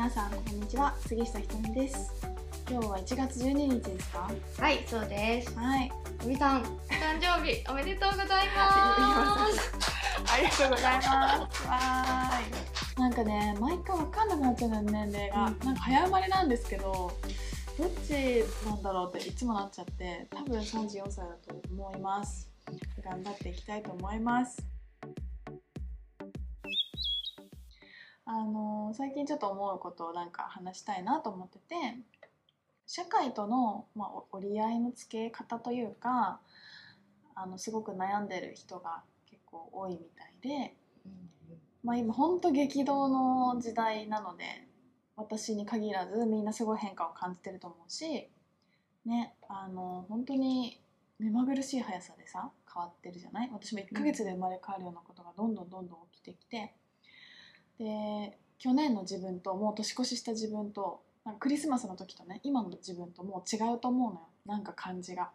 皆さんこんにちは。杉下ひとみです。今日は1月12日ですか？はい、そうです。はい。おみさん、お誕生日 おめでとうございます。ありがとうございます。わーい。なんかね毎回わかんなくなっちゃう年齢が、うん。なんか早生まれなんですけどどっちなんだろうっていつもなっちゃって多分34歳だと思います。頑張っていきたいと思いますあの最近ちょっと思うことをなんか話したいなと思ってて社会との、まあ、折り合いのつけ方というかあのすごく悩んでる人が結構多いみたいで、まあ、今ほんと激動の時代なので私に限らずみんなすごい変化を感じてると思うしねあの本当に目まぐるしい速さでさ変わってるじゃない？私も1ヶ月で生まれ変わるようなことがどんどんどんどん起きてきてで去年の自分ともう年越しした自分となんかクリスマスの時とね今の自分ともう違うと思うのよなんか感じが。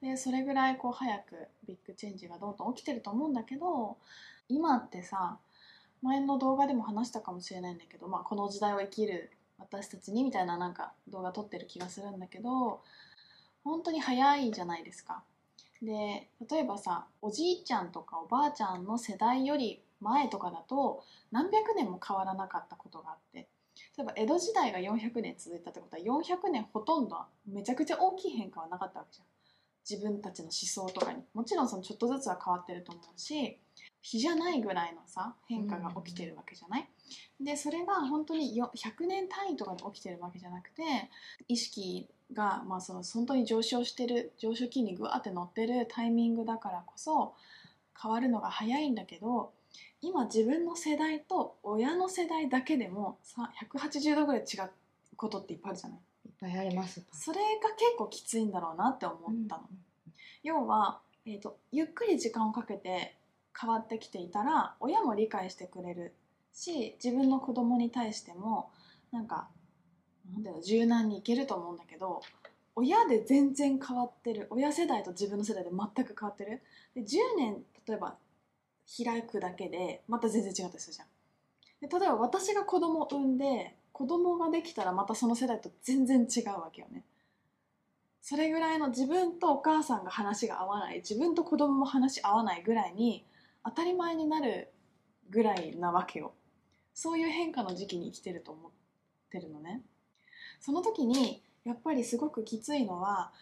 でそれぐらいこう早くビッグチェンジがどんどん起きてると思うんだけど今ってさ前の動画でも話したかもしれないんだけど、まあ、この時代を生きる私たちにみたいななんか動画撮ってる気がするんだけど本当に早いじゃないですか。で例えばさおじいちゃんとかおばあちゃんの世代より前とかだと何百年も変わらなかったことがあって例えば江戸時代が400年続いたってことは400年ほとんどめちゃくちゃ大きい変化はなかったわけじゃん。自分たちの思想とかに。もちろんそのちょっとずつは変わってると思うし比じゃないぐらいのさ変化が起きてるわけじゃない、でそれが本当に100年単位とかで起きてるわけじゃなくて意識が、まあ、その本当に上昇してる上昇筋にぐわって乗ってるタイミングだからこそ変わるのが早いんだけど今自分の世代と親の世代だけでもさ180度ぐらい違うことっていっぱいあるじゃない？いっぱいあります。それが結構きついんだろうなって思ったの、要は、えー、とゆっくり時間をかけて変わってきていたら親も理解してくれるし自分の子供に対してもなんかなんだろう柔軟にいけると思うんだけど親で全然変わってる。親世代と自分の世代で全く変わってる。で10年例えば開くだけでまた全然違ったりするじゃん。で例えば私が子供を産んで子供ができたらまたその世代と全然違うわけよね。それぐらいの自分とお母さんが話が合わない自分と子供も話合わないぐらいに当たり前になるぐらいなわけよ。そういう変化の時期に生きてると思ってるのね。その時にやっぱりすごくきついのは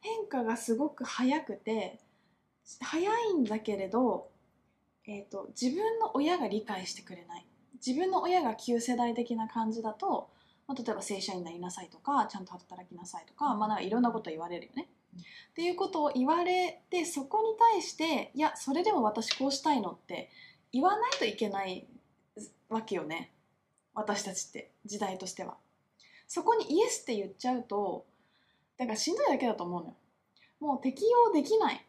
変化がすごく早くて早いんだけれど、えー、と自分の親が理解してくれない自分の親が旧世代的な感じだと、まあ、例えば正社員になりなさいとかちゃんと働きなさいとか,、まあ、なんかいろんなこと言われるよね。っていうことを言われてそこに対していやそれでも私こうしたいのって言わないといけないわけよね私たちって時代としては。そこにイエスって言っちゃうとだからしんどいだけだと思うのよ。もう適用できない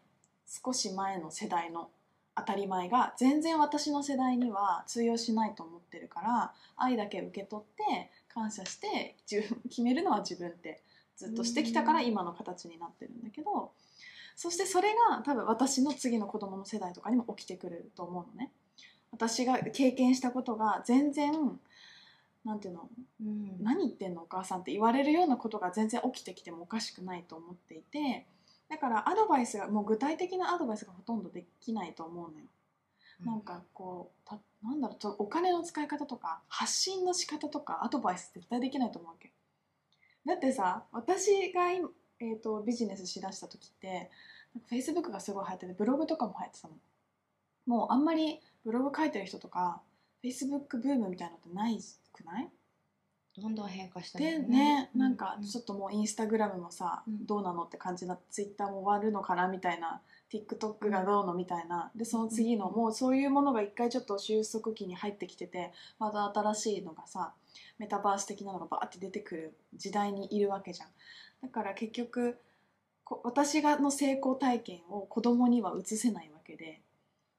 少し前の世代の当たり前が全然私の世代には通用しないと思ってるから愛だけ受け取って感謝して自分決めるのは自分ってずっとしてきたから今の形になってるんだけどそしてそれが多分私の次の子供の世代とかにも起きてくると思うのね。私が経験したことが全然なんていうのうん何言ってんのお母さんって言われるようなことが全然起きてきてもおかしくないと思っていてだからアドバイスがもう具体的なアドバイスがほとんどできないと思うのよ。なんかこうたなんだろうお金の使い方とか発信の仕方とかアドバイス絶対できないと思うわけ。だってさ私が今、えー、とビジネスしだした時ってフェイスブックがすごい流行っててブログとかも流行ってたの。もうあんまりブログ書いてる人とかフェイスブックブームみたいなのってないくない？どんどん変化したでね、なんかちょっともうインスタグラムもさ、うん。どうなのって感じなツイッターも終わるのかなみたいな TikTok がどうのみたいな。でその次の、うんもうそういうものが一回ちょっと収束期に入ってきててまた新しいのがさメタバース的なのがバーって出てくる時代にいるわけじゃん。だから結局こ私がの成功体験を子供には移せないわけで。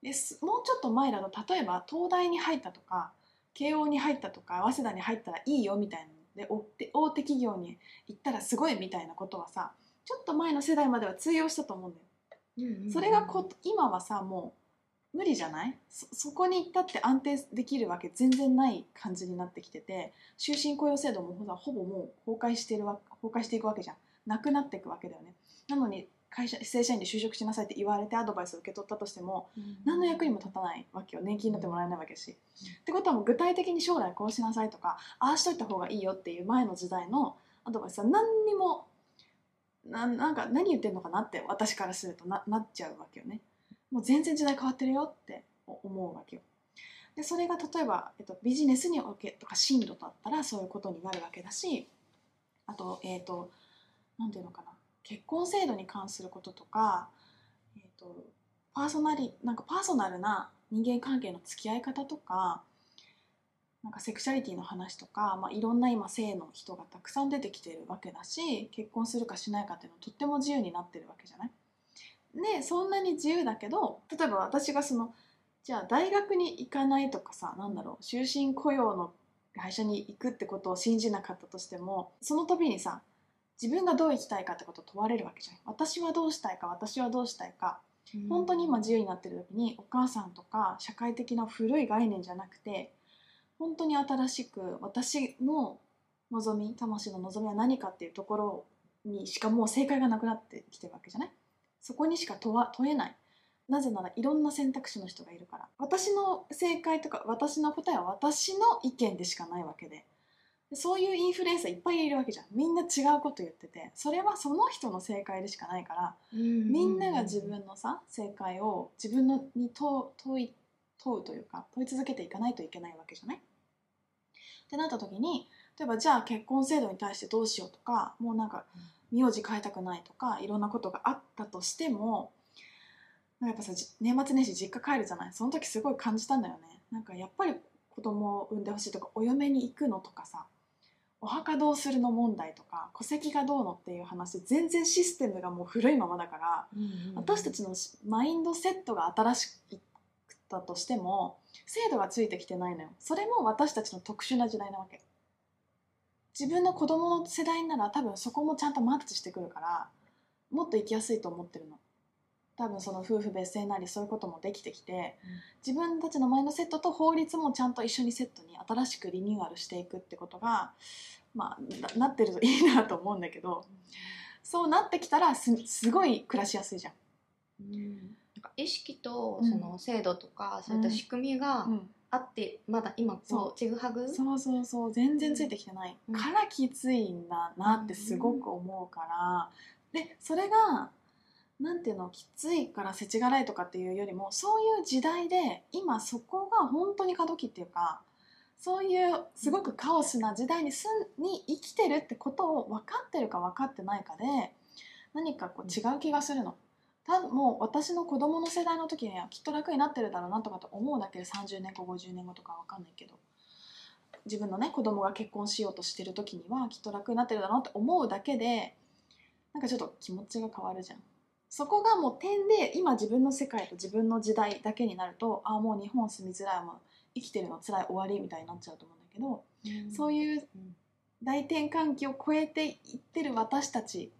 ですもうちょっと前だと例えば東大に入ったとか慶応に入ったとか早稲田に入ったらいいよみたいなので大手企業に行ったらすごいみたいなことはさちょっと前の世代までは通用したと思うんだよ。それがこ今はさもう無理じゃない？そそこに行ったって安定できるわけ全然ない感じになってきてて終身雇用制度もほらほぼもう崩壊してるわ崩壊していくわけじゃん。なくなっていくわけだよね。なのに会社正社員で就職しなさいって言われてアドバイスを受け取ったとしても何の役にも立たないわけよ。年金だってもらえないわけだし、ってことはもう具体的に将来こうしなさいとかああしといた方がいいよっていう前の時代のアドバイスは何にもななんか何言ってんのかなって私からするとななっちゃうわけよね。もう全然時代変わってるよって思うわけよ。でそれが例えば、えっと、ビジネスにおけとか進路だったらそういうことになるわけだしあとえっ、となんていうのかな結婚制度に関することとか、えー、とパーソナリなんかパーソナルな人間関係の付き合い方とかなんかセクシャリティの話とか、まあ、いろんな今性の人がたくさん出てきてるわけだし結婚するかしないかっていうのはとっても自由になってるわけじゃない？でそんなに自由だけど例えば私がそのじゃあ大学に行かないとかさなんだろう終身雇用の会社に行くってことを信じなかったとしてもその度にさ自分がどう生きたいかってことを問われるわけじゃん。私はどうしたいか私はどうしたいか。本当に今自由になってる時にお母さんとか社会的な古い概念じゃなくて本当に新しく私の望み魂の望みは何かっていうところにしかもう正解がなくなってきてるわけじゃない？そこにしか問わ問えない。なぜならいろんな選択肢の人がいるから。私の正解とか私の答えは私の意見でしかないわけでそういうインフルエンサーいっぱいいるわけじゃん。みんな違うこと言ってて。それはその人の正解でしかないからみんなが自分のさ正解を自分のに問問い問うというか問い続けていかないといけないわけじゃない？ってなった時に例えばじゃあ結婚制度に対してどうしようとかもうなんか名字変えたくないとかいろんなことがあったとしてもなんかやっぱさ年末年始実家帰るじゃない？その時すごい感じたんだよね。なんかやっぱり子供を産んでほしいとかお嫁に行くのとかさお墓どうするの問題とか戸籍がどうのっていう話全然システムがもう古いままだから、私たちのマインドセットが新しかったとしても制度がついてきてないのよ。それも私たちの特殊な時代なわけ。自分の子供の世代なら多分そこもちゃんとマッチしてくるからもっと生きやすいと思ってるの多分その夫婦別姓なりそういうこともできてきて自分たちのマインドセットと法律もちゃんと一緒にセットに新しくリニューアルしていくってことが、まあ、ななってるといいなと思うんだけどそうなってきたらすすごい暮らしやすいじゃん。なんか意識とうん。その制度とか、そういった仕組みがうん。あってまだ今そこうちぐはぐ？そうそうそう。全然ついてきてない、うん。からきついんだなってすごく思うから、でそれがなんていうのきついから世知辛いとかっていうよりもそういう時代で今そこが本当に過渡期っていうかそういうすごくカオスな時代にすんに生きてるってことを分かってるか分かってないかで何かこう違う気がするの。たもう私の子供の世代の時にはきっと楽になってるだろうなとかと思うだけで30年後50年後とかわかんないけど自分のね子供が結婚しようとしてる時にはきっと楽になってるだろうって思うだけでなんかちょっと気持ちが変わるじゃん。そこがもう点で今自分の世界と自分の時代だけになるとああもう日本住みづらいもう生きてるの辛い終わりみたいになっちゃうと思うんだけど、そういううん大転換期を超えていってる私たち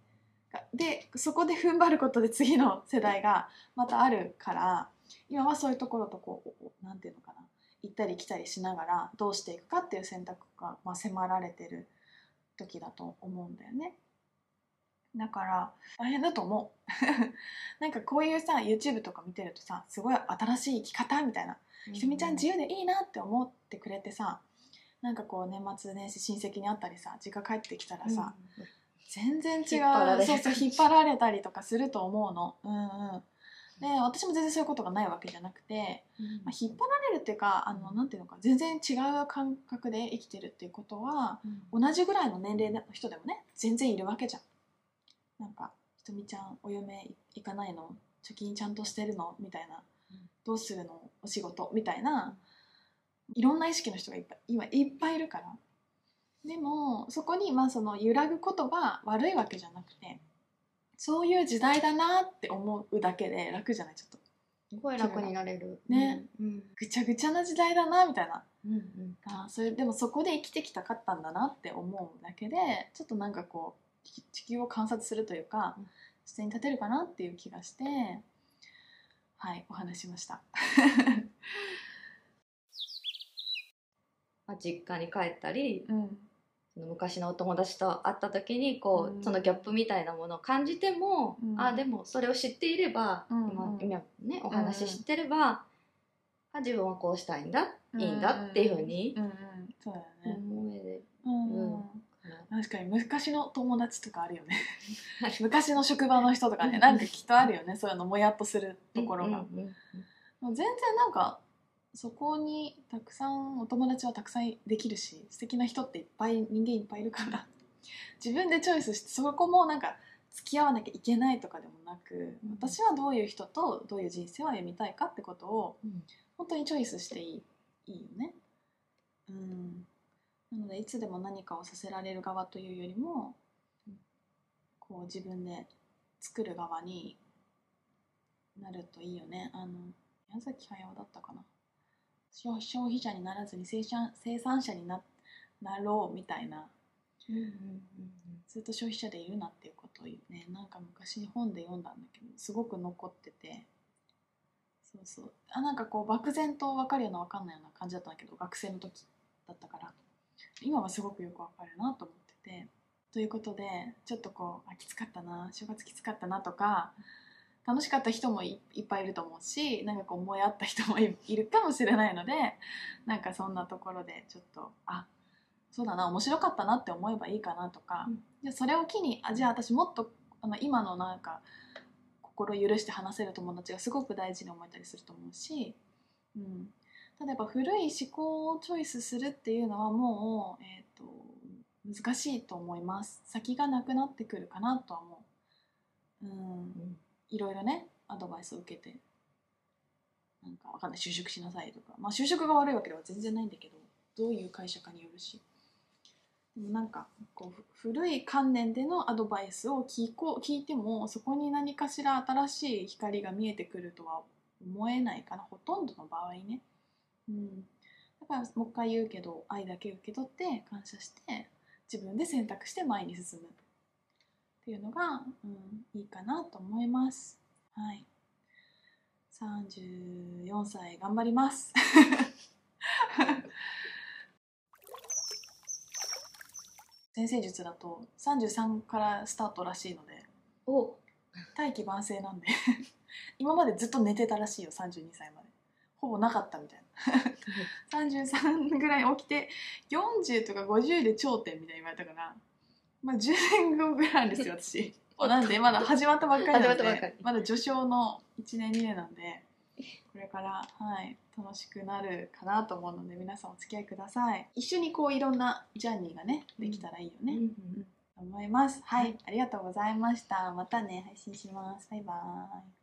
がでそこで踏ん張ることで次の世代がまたあるから今はそういうところとこうなんていうのかな行ったり来たりしながらどうしていくかっていう選択が、まあ、迫られてる時だと思うんだよね。だから大変だと思う。なんかこういうさ YouTube とか見てるとさすごい新しい生き方みたいなひとみちゃん自由でいいなって思ってくれてさなんかこう年末年始親戚に会ったりさ実家帰ってきたらさ、全然違うそうそう引っ張られたりとかすると思うの。うんうん、で私も全然そういうことがないわけじゃなくて、うん。まあ、引っ張られるっていうかあのなんていうのか全然違う感覚で生きてるっていうことはうん。同じぐらいの年齢の人でもね全然いるわけじゃん。なんかひとみちゃんお嫁行かないの？貯金ちゃんとしてるの？みたいな、うん。どうするの？お仕事？みたいな。いろんな意識の人がいっぱい今いっぱいいるから。でもそこにまあその揺らぐことが悪いわけじゃなくてそういう時代だなって思うだけで楽じゃない？ちょっと。すごい楽になれる。ね。うん。ぐちゃぐちゃな時代だなみたいな。うんうん。あそれでもそこで生きてきたかったんだなって思うだけでちょっとなんかこう地地球を観察するというかうん。視点に立てるかなっていう気がしてはいお話ししました。まあ、実家に帰ったりうん。その昔のお友達と会った時にこう、うん。そのギャップみたいなものを感じても、うん。あでもそれを知っていれば、うん今うん。今ねお話ししてれば、あ自分はこうしたいんだ、いいんだっていうふうにうんうんそうだよね、思える。うん。うん確かに昔の友達とかあるよね。昔の職場の人とかねなんかきっとあるよね。そういうのもやっとするところが、うんうんうん全然なんかそこにたくさんお友達はたくさんできるし素敵な人っていっぱい人間いっぱいいるから 自分でチョイスしてそこもなんか付き合わなきゃいけないとかでもなくうん。私はどういう人とどういう人生を歩みたいかってことをうん。本当にチョイスしていいいいよね。うん、なのでいつでも何かをさせられる側というよりもこう自分で作る側になるといいよね。あの宮崎駿だったかな。消消費者にならずに生産生産者にななろうみたいな。うんうんずっと消費者でいるなっていうことをね。なんか昔に本で読んだんだけどすごく残ってて。そうそう。あなんかこう漠然と分かるような分かんないような感じだったんだけど学生の時だったから今はすごくよく分かるなと思っててということでちょっとこうあきつかったな正月きつかったなとか楽しかった人もいいっぱいいると思うしなんかこう思い合った人もいいるかもしれないのでなんかそんなところでちょっとあそうだな面白かったなって思えばいいかなとか、うん。じゃあそれを機にあじゃあ私もっとあの今のなんか心許して話せる友達がすごく大事に思えたりすると思うし、うん、ただやっぱ古い思考をチョイスするっていうのはもう、えー、と難しいと思います。先がなくなってくるかなとは思う、うん、いろいろねアドバイスを受けて。なんかわかんない。就職しなさいとか。まあ就職が悪いわけでは全然ないんだけどどういう会社かによるし。でもなんかこう古い観念でのアドバイスを聞こう聞いてもそこに何かしら新しい光が見えてくるとは思えないかな。ほとんどの場合ね、うん、だからもう一回言うけど愛だけ受け取って感謝して自分で選択して前に進む。っていうのが、うん、いいかなと思います。はい。34歳頑張ります。先生術だと33からスタートらしいのでお。大器晩成なんで。今までずっと寝てたらしいよ32歳までほぼなかったみたいな。33ぐらい起きて40とか50で頂点みたいに言われたからまあ10年後ぐらいなんですよ 私。なんでまだ始まったばっかりなん始まったばっかり。でまだ序章の1年2年なんで これからはい楽しくなるかなと思うので皆さんお付き合いください。一緒にこういろんなジャーニーがねできたらいいよね、うん。と思います。はい、はい。ありがとうございました。またね配信します。バイバーイ